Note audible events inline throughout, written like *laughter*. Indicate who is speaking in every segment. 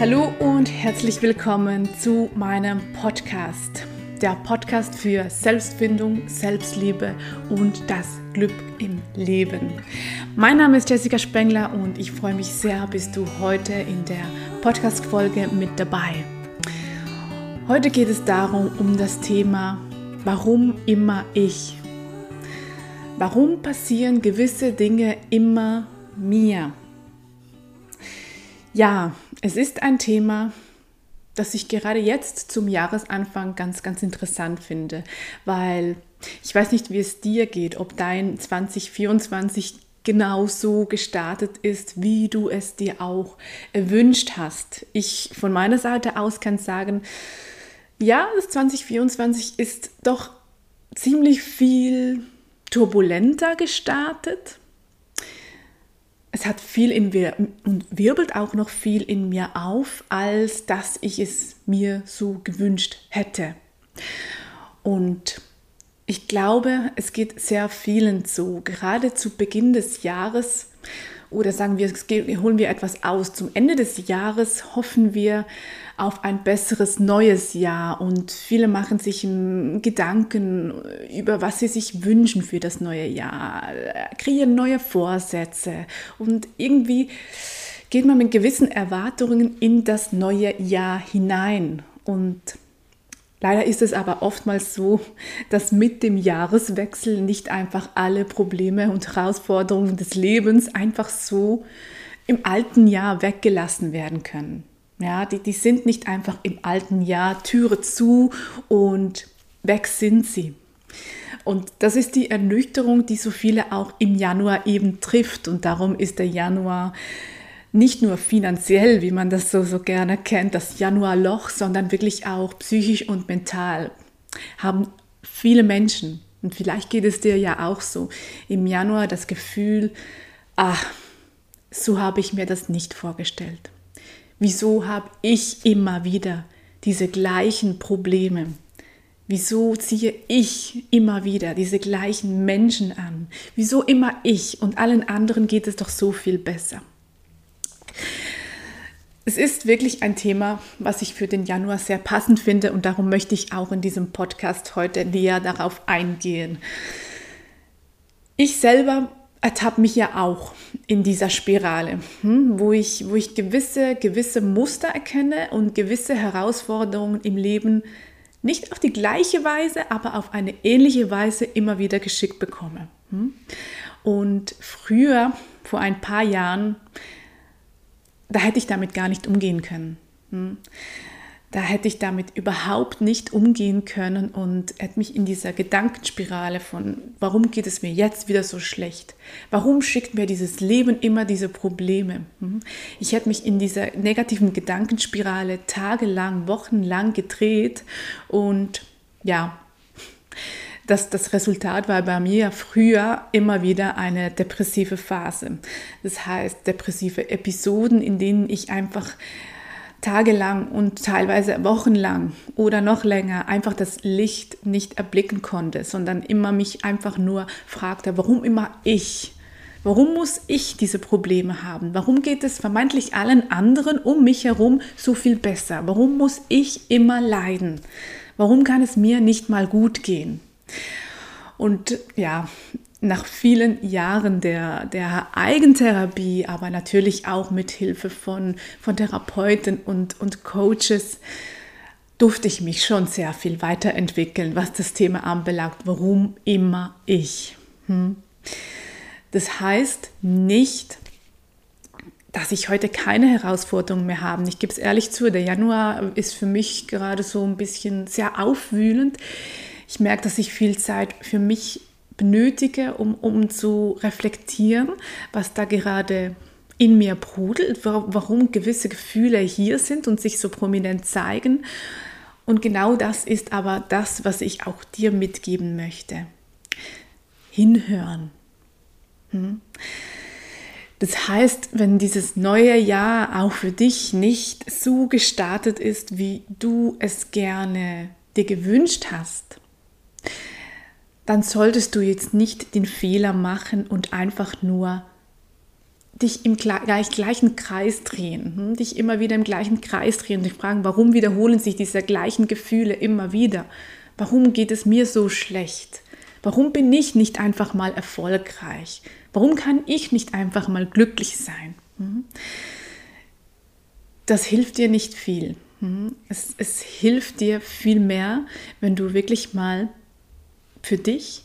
Speaker 1: Hallo und herzlich willkommen zu meinem Podcast. Der Podcast für Selbstfindung, Selbstliebe und das Glück im Leben. Mein Name ist Jessica Spengler und ich freue mich sehr, bist du heute in der Podcast-Folge mit dabei. Heute geht es darum, um das Thema, warum immer ich? Warum passieren gewisse Dinge immer mir? Ja, es ist ein Thema, das ich gerade jetzt zum Jahresanfang ganz, ganz interessant finde, weil ich weiß nicht, wie es dir geht, ob dein 2024 genauso gestartet ist, wie du es dir auch erwünscht hast. Ich von meiner Seite aus kann sagen, ja, das 2024 ist doch ziemlich viel turbulenter gestartet es hat viel in mir und wirbelt auch noch viel in mir auf, als dass ich es mir so gewünscht hätte. Und ich glaube, es geht sehr vielen so, gerade zu Beginn des Jahres oder sagen wir, holen wir etwas aus. Zum Ende des Jahres hoffen wir auf ein besseres neues Jahr. Und viele machen sich Gedanken über, was sie sich wünschen für das neue Jahr, kreieren neue Vorsätze. Und irgendwie geht man mit gewissen Erwartungen in das neue Jahr hinein. Und Leider ist es aber oftmals so, dass mit dem Jahreswechsel nicht einfach alle Probleme und Herausforderungen des Lebens einfach so im alten Jahr weggelassen werden können. Ja, die, die sind nicht einfach im alten Jahr Türe zu und weg sind sie. Und das ist die Ernüchterung, die so viele auch im Januar eben trifft. Und darum ist der Januar nicht nur finanziell, wie man das so, so gerne kennt, das Januarloch, sondern wirklich auch psychisch und mental haben viele Menschen, und vielleicht geht es dir ja auch so, im Januar das Gefühl, ach, so habe ich mir das nicht vorgestellt. Wieso habe ich immer wieder diese gleichen Probleme? Wieso ziehe ich immer wieder diese gleichen Menschen an? Wieso immer ich und allen anderen geht es doch so viel besser? Es ist wirklich ein Thema, was ich für den Januar sehr passend finde und darum möchte ich auch in diesem Podcast heute näher darauf eingehen. Ich selber ertappe mich ja auch in dieser Spirale, hm, wo, ich, wo ich gewisse, gewisse Muster erkenne und gewisse Herausforderungen im Leben nicht auf die gleiche Weise, aber auf eine ähnliche Weise immer wieder geschickt bekomme. Hm. Und früher, vor ein paar Jahren, da hätte ich damit gar nicht umgehen können. Hm? Da hätte ich damit überhaupt nicht umgehen können und hätte mich in dieser Gedankenspirale von, warum geht es mir jetzt wieder so schlecht? Warum schickt mir dieses Leben immer diese Probleme? Hm? Ich hätte mich in dieser negativen Gedankenspirale tagelang, wochenlang gedreht und ja, das, das Resultat war bei mir früher immer wieder eine depressive Phase. Das heißt, depressive Episoden, in denen ich einfach tagelang und teilweise wochenlang oder noch länger einfach das Licht nicht erblicken konnte, sondern immer mich einfach nur fragte, warum immer ich? Warum muss ich diese Probleme haben? Warum geht es vermeintlich allen anderen um mich herum so viel besser? Warum muss ich immer leiden? Warum kann es mir nicht mal gut gehen? Und ja, nach vielen Jahren der, der Eigentherapie, aber natürlich auch mit Hilfe von, von Therapeuten und, und Coaches, durfte ich mich schon sehr viel weiterentwickeln, was das Thema anbelangt. Warum immer ich? Hm? Das heißt nicht, dass ich heute keine Herausforderungen mehr habe. Ich gebe es ehrlich zu, der Januar ist für mich gerade so ein bisschen sehr aufwühlend. Ich merke, dass ich viel Zeit für mich benötige, um, um zu reflektieren, was da gerade in mir brodelt, warum gewisse Gefühle hier sind und sich so prominent zeigen. Und genau das ist aber das, was ich auch dir mitgeben möchte. Hinhören. Hm? Das heißt, wenn dieses neue Jahr auch für dich nicht so gestartet ist, wie du es gerne dir gewünscht hast, dann solltest du jetzt nicht den Fehler machen und einfach nur dich im gleich, gleichen Kreis drehen, hm? dich immer wieder im gleichen Kreis drehen und dich fragen, warum wiederholen sich diese gleichen Gefühle immer wieder? Warum geht es mir so schlecht? Warum bin ich nicht einfach mal erfolgreich? Warum kann ich nicht einfach mal glücklich sein? Hm? Das hilft dir nicht viel. Hm? Es, es hilft dir viel mehr, wenn du wirklich mal für dich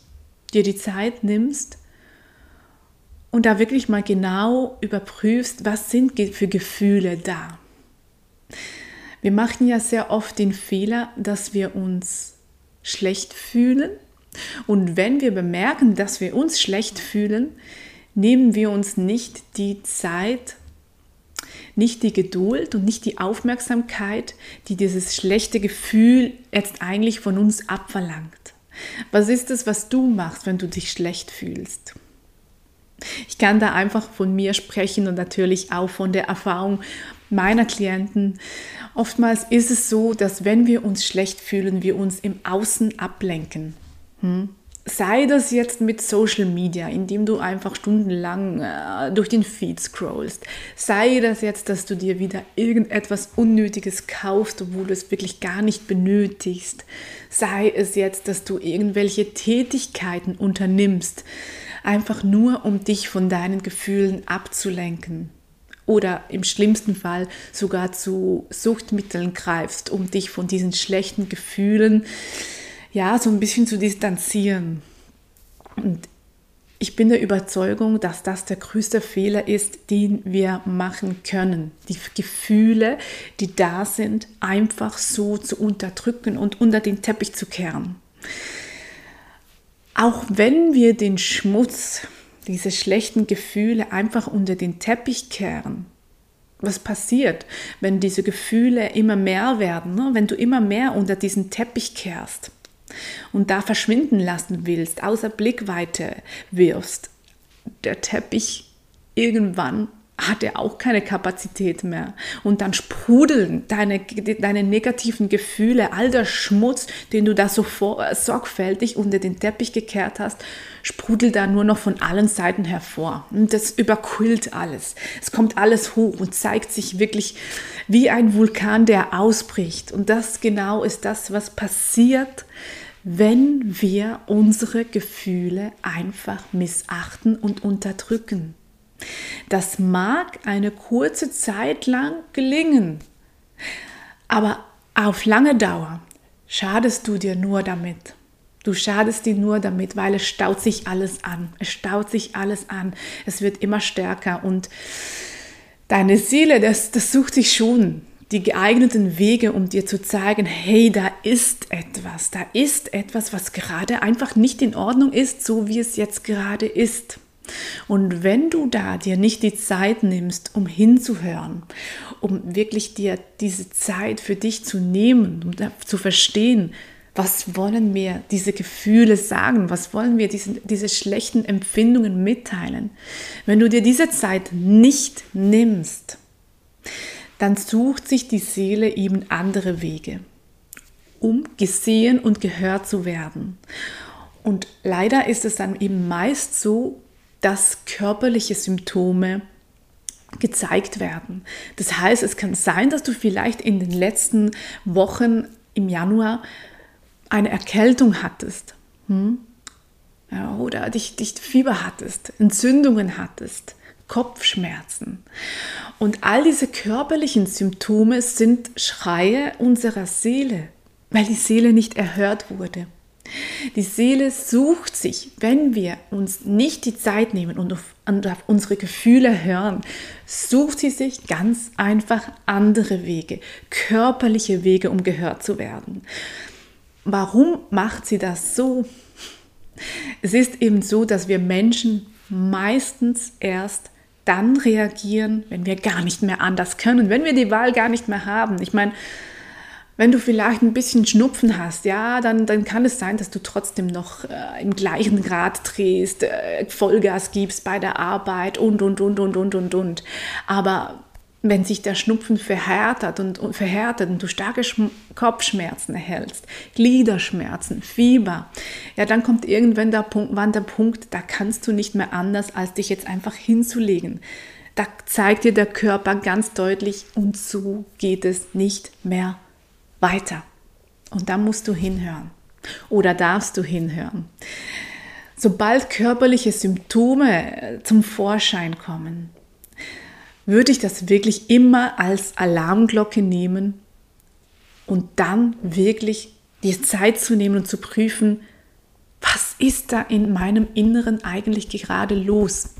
Speaker 1: dir die Zeit nimmst und da wirklich mal genau überprüfst, was sind für Gefühle da. Wir machen ja sehr oft den Fehler, dass wir uns schlecht fühlen und wenn wir bemerken, dass wir uns schlecht fühlen, nehmen wir uns nicht die Zeit, nicht die Geduld und nicht die Aufmerksamkeit, die dieses schlechte Gefühl jetzt eigentlich von uns abverlangt. Was ist es, was du machst, wenn du dich schlecht fühlst? Ich kann da einfach von mir sprechen und natürlich auch von der Erfahrung meiner Klienten. Oftmals ist es so, dass wenn wir uns schlecht fühlen, wir uns im Außen ablenken. Hm? Sei das jetzt mit Social Media, indem du einfach stundenlang äh, durch den Feed scrollst. Sei das jetzt, dass du dir wieder irgendetwas Unnötiges kaufst, obwohl du es wirklich gar nicht benötigst. Sei es jetzt, dass du irgendwelche Tätigkeiten unternimmst, einfach nur um dich von deinen Gefühlen abzulenken. Oder im schlimmsten Fall sogar zu Suchtmitteln greifst, um dich von diesen schlechten Gefühlen ja, so ein bisschen zu distanzieren. Und ich bin der Überzeugung, dass das der größte Fehler ist, den wir machen können. Die Gefühle, die da sind, einfach so zu unterdrücken und unter den Teppich zu kehren. Auch wenn wir den Schmutz, diese schlechten Gefühle einfach unter den Teppich kehren, was passiert, wenn diese Gefühle immer mehr werden, ne? wenn du immer mehr unter diesen Teppich kehrst? Und da verschwinden lassen willst, außer Blickweite wirfst, der Teppich irgendwann hat er auch keine Kapazität mehr. Und dann sprudeln deine, deine negativen Gefühle, all der Schmutz, den du da so vor, sorgfältig unter den Teppich gekehrt hast, sprudelt da nur noch von allen Seiten hervor. Und das überquillt alles. Es kommt alles hoch und zeigt sich wirklich wie ein Vulkan, der ausbricht. Und das genau ist das, was passiert, wenn wir unsere Gefühle einfach missachten und unterdrücken. Das mag eine kurze Zeit lang gelingen, aber auf lange Dauer schadest du dir nur damit. Du schadest dir nur damit, weil es staut sich alles an. Es staut sich alles an. Es wird immer stärker und deine Seele, das, das sucht sich schon die geeigneten Wege, um dir zu zeigen, hey, da ist etwas, da ist etwas, was gerade einfach nicht in Ordnung ist, so wie es jetzt gerade ist. Und wenn du da dir nicht die Zeit nimmst, um hinzuhören, um wirklich dir diese Zeit für dich zu nehmen, um zu verstehen, was wollen mir diese Gefühle sagen, was wollen wir diese, diese schlechten Empfindungen mitteilen, wenn du dir diese Zeit nicht nimmst, dann sucht sich die Seele eben andere Wege, um gesehen und gehört zu werden. Und leider ist es dann eben meist so, dass körperliche Symptome gezeigt werden. Das heißt, es kann sein, dass du vielleicht in den letzten Wochen im Januar eine Erkältung hattest hm? ja, oder dich, dich Fieber hattest, Entzündungen hattest Kopfschmerzen. Und all diese körperlichen Symptome sind Schreie unserer Seele, weil die Seele nicht erhört wurde. Die Seele sucht sich, wenn wir uns nicht die Zeit nehmen und auf, und auf, unsere Gefühle hören, sucht sie sich ganz einfach andere Wege, körperliche Wege, um gehört zu werden. Warum macht sie das so? Es ist eben so, dass wir Menschen meistens erst dann reagieren, wenn wir gar nicht mehr anders können, wenn wir die Wahl gar nicht mehr haben. Ich meine, wenn du vielleicht ein bisschen Schnupfen hast, ja, dann, dann kann es sein, dass du trotzdem noch äh, im gleichen Grad drehst, äh, Vollgas gibst bei der Arbeit und, und, und, und, und, und, und. Aber wenn sich der Schnupfen verhärtet und, und verhärtet und du starke Sch Kopfschmerzen erhältst, Gliederschmerzen, Fieber, ja, dann kommt irgendwann der Punkt, wann der Punkt, da kannst du nicht mehr anders, als dich jetzt einfach hinzulegen, Da zeigt dir der Körper ganz deutlich, und so geht es nicht mehr weiter. Und da musst du hinhören oder darfst du hinhören. Sobald körperliche Symptome zum Vorschein kommen, würde ich das wirklich immer als Alarmglocke nehmen und dann wirklich die Zeit zu nehmen und zu prüfen, was ist da in meinem Inneren eigentlich gerade los?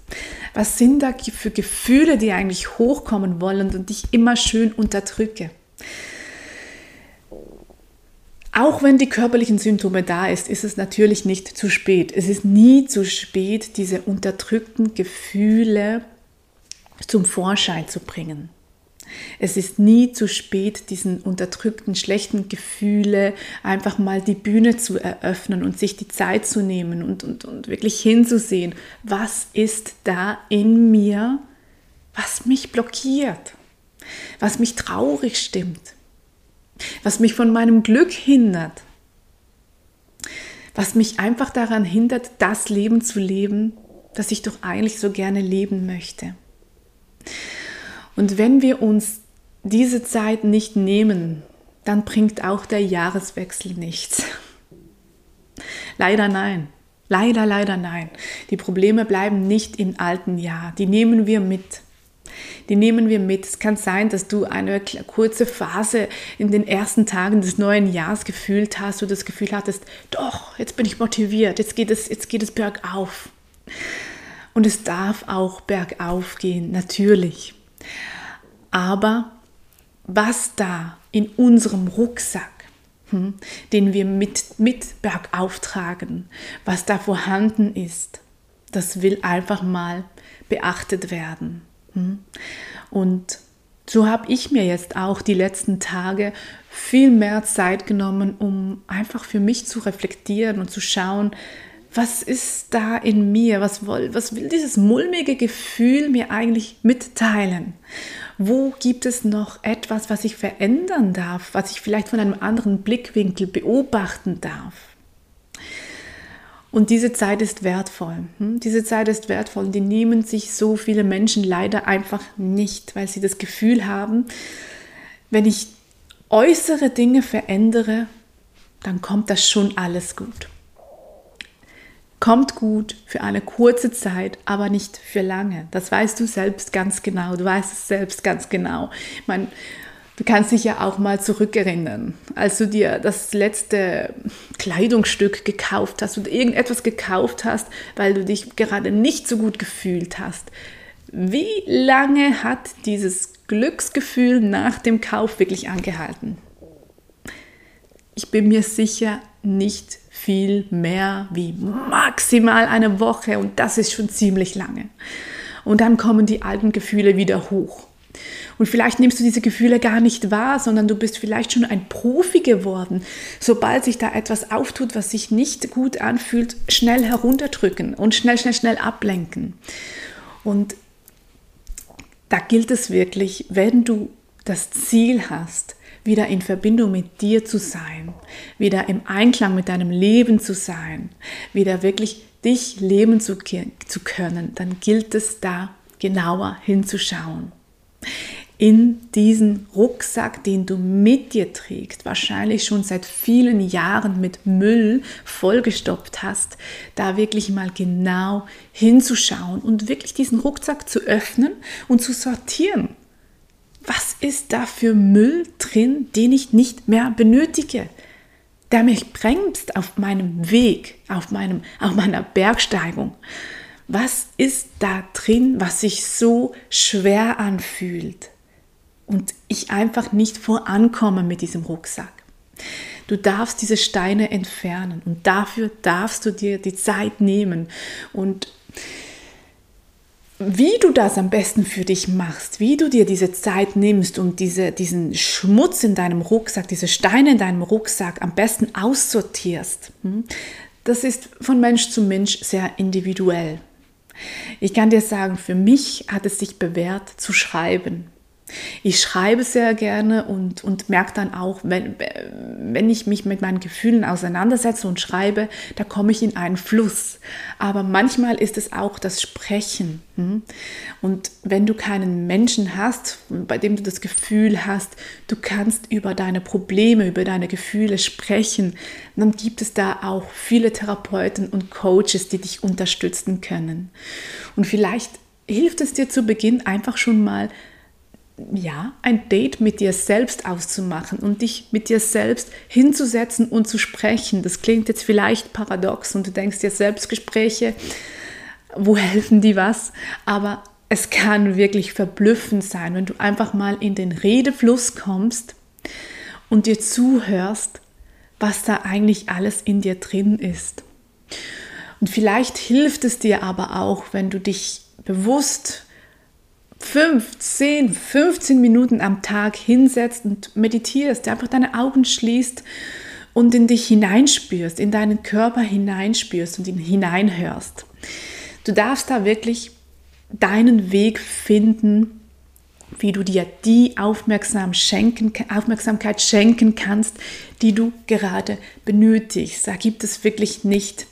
Speaker 1: Was sind da für Gefühle, die eigentlich hochkommen wollen und ich immer schön unterdrücke? Auch wenn die körperlichen Symptome da ist, ist es natürlich nicht zu spät. Es ist nie zu spät, diese unterdrückten Gefühle zum Vorschein zu bringen. Es ist nie zu spät, diesen unterdrückten, schlechten Gefühle einfach mal die Bühne zu eröffnen und sich die Zeit zu nehmen und, und, und wirklich hinzusehen, was ist da in mir, was mich blockiert, was mich traurig stimmt, was mich von meinem Glück hindert, was mich einfach daran hindert, das Leben zu leben, das ich doch eigentlich so gerne leben möchte. Und wenn wir uns diese Zeit nicht nehmen, dann bringt auch der Jahreswechsel nichts. Leider nein. Leider, leider nein. Die Probleme bleiben nicht im alten Jahr. Die nehmen wir mit. Die nehmen wir mit. Es kann sein, dass du eine kurze Phase in den ersten Tagen des neuen Jahres gefühlt hast, du das Gefühl hattest, doch, jetzt bin ich motiviert, jetzt geht es, jetzt geht es bergauf. Und es darf auch bergauf gehen, natürlich. Aber was da in unserem Rucksack, hm, den wir mit, mit bergauf tragen, was da vorhanden ist, das will einfach mal beachtet werden. Und so habe ich mir jetzt auch die letzten Tage viel mehr Zeit genommen, um einfach für mich zu reflektieren und zu schauen, was ist da in mir? Was, will, was will dieses mulmige Gefühl mir eigentlich mitteilen? Wo gibt es noch etwas, was ich verändern darf, was ich vielleicht von einem anderen Blickwinkel beobachten darf? Und diese Zeit ist wertvoll. Hm? Diese Zeit ist wertvoll. Die nehmen sich so viele Menschen leider einfach nicht, weil sie das Gefühl haben, wenn ich äußere Dinge verändere, dann kommt das schon alles gut kommt gut für eine kurze Zeit, aber nicht für lange. Das weißt du selbst ganz genau. Du weißt es selbst ganz genau. Ich meine, du kannst dich ja auch mal zurückerinnern, als du dir das letzte Kleidungsstück gekauft hast oder irgendetwas gekauft hast, weil du dich gerade nicht so gut gefühlt hast. Wie lange hat dieses Glücksgefühl nach dem Kauf wirklich angehalten? Ich bin mir sicher nicht viel mehr wie maximal eine Woche und das ist schon ziemlich lange. Und dann kommen die alten Gefühle wieder hoch. Und vielleicht nimmst du diese Gefühle gar nicht wahr, sondern du bist vielleicht schon ein Profi geworden. Sobald sich da etwas auftut, was sich nicht gut anfühlt, schnell herunterdrücken und schnell, schnell, schnell ablenken. Und da gilt es wirklich, wenn du das Ziel hast, wieder in Verbindung mit dir zu sein, wieder im Einklang mit deinem Leben zu sein, wieder wirklich dich leben zu, zu können, dann gilt es da genauer hinzuschauen. In diesen Rucksack, den du mit dir trägst, wahrscheinlich schon seit vielen Jahren mit Müll vollgestopft hast, da wirklich mal genau hinzuschauen und wirklich diesen Rucksack zu öffnen und zu sortieren was ist da für Müll drin, den ich nicht mehr benötige, der mich bremst auf meinem Weg, auf, meinem, auf meiner Bergsteigung. Was ist da drin, was sich so schwer anfühlt und ich einfach nicht vorankomme mit diesem Rucksack? Du darfst diese Steine entfernen und dafür darfst du dir die Zeit nehmen und wie du das am besten für dich machst, wie du dir diese Zeit nimmst und diese, diesen Schmutz in deinem Rucksack, diese Steine in deinem Rucksack am besten aussortierst, hm, das ist von Mensch zu Mensch sehr individuell. Ich kann dir sagen, für mich hat es sich bewährt zu schreiben. Ich schreibe sehr gerne und, und merke dann auch, wenn, wenn ich mich mit meinen Gefühlen auseinandersetze und schreibe, da komme ich in einen Fluss. Aber manchmal ist es auch das Sprechen. Hm? Und wenn du keinen Menschen hast, bei dem du das Gefühl hast, du kannst über deine Probleme, über deine Gefühle sprechen, dann gibt es da auch viele Therapeuten und Coaches, die dich unterstützen können. Und vielleicht hilft es dir zu Beginn einfach schon mal, ja, ein Date mit dir selbst auszumachen und dich mit dir selbst hinzusetzen und zu sprechen. Das klingt jetzt vielleicht paradox und du denkst dir Selbstgespräche, wo helfen die was? Aber es kann wirklich verblüffend sein, wenn du einfach mal in den Redefluss kommst und dir zuhörst, was da eigentlich alles in dir drin ist. Und vielleicht hilft es dir aber auch, wenn du dich bewusst 5, 10, 15 Minuten am Tag hinsetzt und meditierst, einfach deine Augen schließt und in dich hineinspürst, in deinen Körper hineinspürst und ihn hineinhörst. Du darfst da wirklich deinen Weg finden, wie du dir die Aufmerksam schenken, Aufmerksamkeit schenken kannst, die du gerade benötigst. Da gibt es wirklich nicht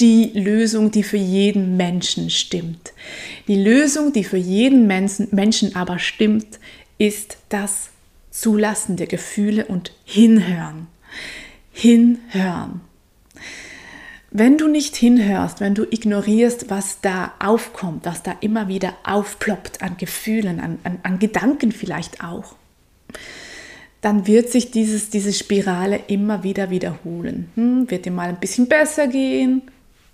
Speaker 1: die Lösung, die für jeden Menschen stimmt. Die Lösung, die für jeden Menschen aber stimmt, ist das Zulassen der Gefühle und Hinhören. Hinhören. Wenn du nicht hinhörst, wenn du ignorierst, was da aufkommt, was da immer wieder aufploppt an Gefühlen, an, an, an Gedanken vielleicht auch, dann wird sich dieses, diese Spirale immer wieder wiederholen. Hm, wird dir mal ein bisschen besser gehen,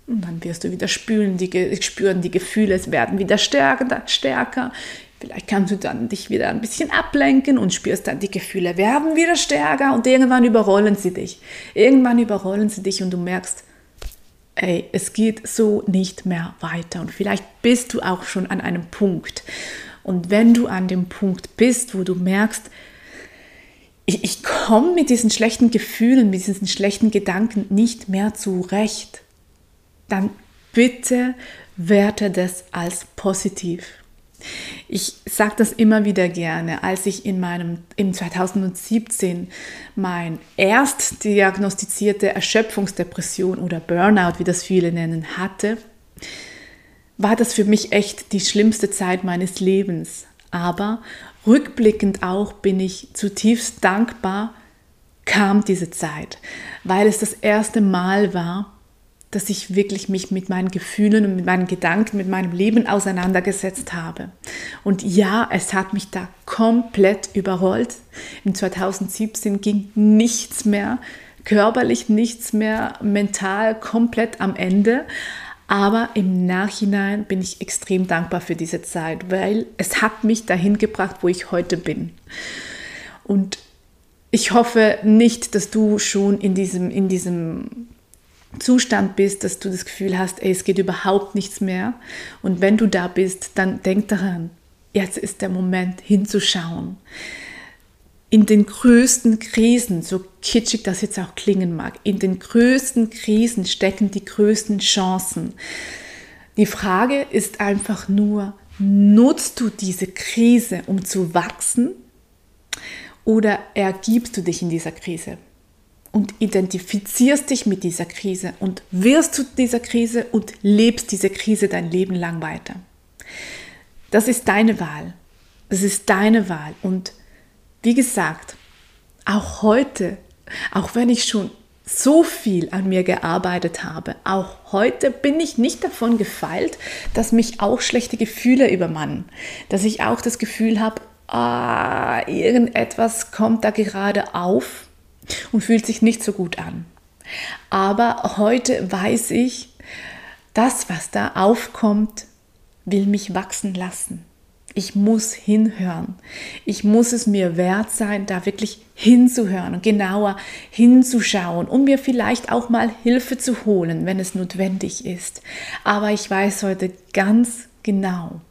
Speaker 1: und dann wirst du wieder spüren, die, spüren die Gefühle, es werden wieder stärker, stärker. Vielleicht kannst du dann dich wieder ein bisschen ablenken und spürst dann, die Gefühle werden wieder stärker und irgendwann überrollen sie dich. Irgendwann überrollen sie dich und du merkst, ey, es geht so nicht mehr weiter. Und vielleicht bist du auch schon an einem Punkt. Und wenn du an dem Punkt bist, wo du merkst, ich, ich komme mit diesen schlechten Gefühlen, mit diesen schlechten Gedanken nicht mehr zurecht, dann bitte werte das als positiv. Ich sage das immer wieder gerne, als ich in meinem im 2017 mein erst diagnostizierte Erschöpfungsdepression oder Burnout, wie das viele nennen, hatte, war das für mich echt die schlimmste Zeit meines Lebens. Aber rückblickend auch bin ich zutiefst dankbar, kam diese Zeit, weil es das erste Mal war, dass ich wirklich mich mit meinen Gefühlen und mit meinen Gedanken, mit meinem Leben auseinandergesetzt habe. Und ja, es hat mich da komplett überrollt. Im 2017 ging nichts mehr, körperlich nichts mehr, mental komplett am Ende. Aber im Nachhinein bin ich extrem dankbar für diese Zeit, weil es hat mich dahin gebracht, wo ich heute bin. Und ich hoffe nicht, dass du schon in diesem, in diesem Zustand bist, dass du das Gefühl hast, ey, es geht überhaupt nichts mehr. Und wenn du da bist, dann denk daran, jetzt ist der Moment hinzuschauen. In den größten Krisen, so kitschig das jetzt auch klingen mag, in den größten Krisen stecken die größten Chancen. Die Frage ist einfach nur, nutzt du diese Krise, um zu wachsen oder ergibst du dich in dieser Krise? Und identifizierst dich mit dieser Krise und wirst zu dieser Krise und lebst diese Krise dein Leben lang weiter. Das ist deine Wahl. Das ist deine Wahl. Und wie gesagt, auch heute, auch wenn ich schon so viel an mir gearbeitet habe, auch heute bin ich nicht davon gefeilt, dass mich auch schlechte Gefühle übermannen. Dass ich auch das Gefühl habe, ah, irgendetwas kommt da gerade auf und fühlt sich nicht so gut an. Aber heute weiß ich, das, was da aufkommt, will mich wachsen lassen. Ich muss hinhören. Ich muss es mir wert sein, da wirklich hinzuhören und genauer hinzuschauen, um mir vielleicht auch mal Hilfe zu holen, wenn es notwendig ist. Aber ich weiß heute ganz genau,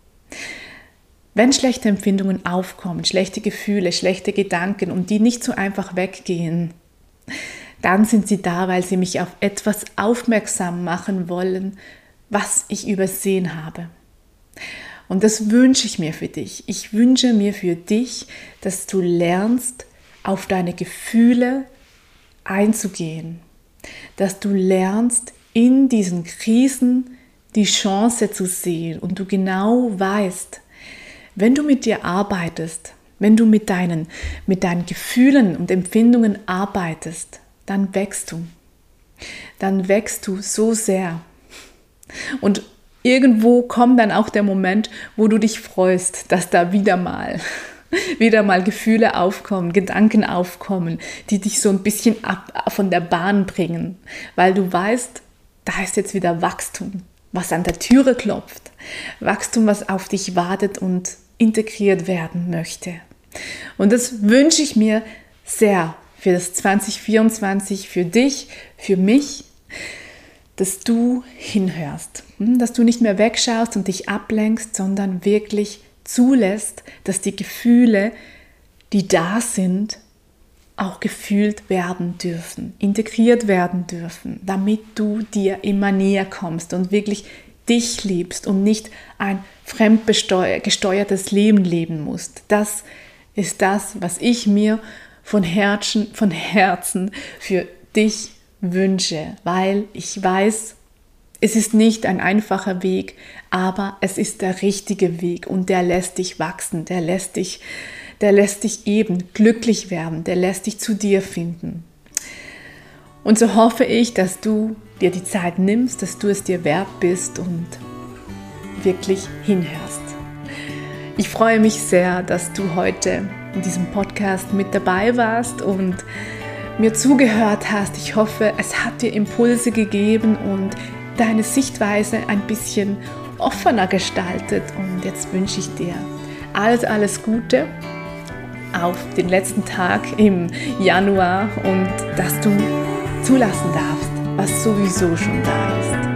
Speaker 1: wenn schlechte Empfindungen aufkommen, schlechte Gefühle, schlechte Gedanken und die nicht so einfach weggehen, dann sind sie da, weil sie mich auf etwas aufmerksam machen wollen, was ich übersehen habe. Und das wünsche ich mir für dich. Ich wünsche mir für dich, dass du lernst, auf deine Gefühle einzugehen. Dass du lernst, in diesen Krisen die Chance zu sehen und du genau weißt, wenn du mit dir arbeitest, wenn du mit deinen, mit deinen Gefühlen und Empfindungen arbeitest, dann wächst du. Dann wächst du so sehr. Und irgendwo kommt dann auch der Moment, wo du dich freust, dass da wieder mal *laughs* wieder mal Gefühle aufkommen, Gedanken aufkommen, die dich so ein bisschen ab von der Bahn bringen, weil du weißt, da ist jetzt wieder Wachstum, was an der Türe klopft. Wachstum, was auf dich wartet und integriert werden möchte. Und das wünsche ich mir sehr für das 2024, für dich, für mich, dass du hinhörst, hm, dass du nicht mehr wegschaust und dich ablenkst, sondern wirklich zulässt, dass die Gefühle, die da sind, auch gefühlt werden dürfen, integriert werden dürfen, damit du dir immer näher kommst und wirklich dich liebst und nicht ein fremdgesteuertes Leben leben musst. Das ist das, was ich mir von Herzen, von Herzen für dich wünsche, weil ich weiß, es ist nicht ein einfacher Weg, aber es ist der richtige Weg und der lässt dich wachsen, der lässt dich der lässt dich eben glücklich werden, der lässt dich zu dir finden. Und so hoffe ich, dass du dir die Zeit nimmst, dass du es dir wert bist und wirklich hinhörst. Ich freue mich sehr, dass du heute in diesem Podcast mit dabei warst und mir zugehört hast. Ich hoffe, es hat dir Impulse gegeben und deine Sichtweise ein bisschen offener gestaltet. Und jetzt wünsche ich dir alles, alles Gute auf den letzten Tag im Januar und dass du zulassen darfst, was sowieso schon da ist.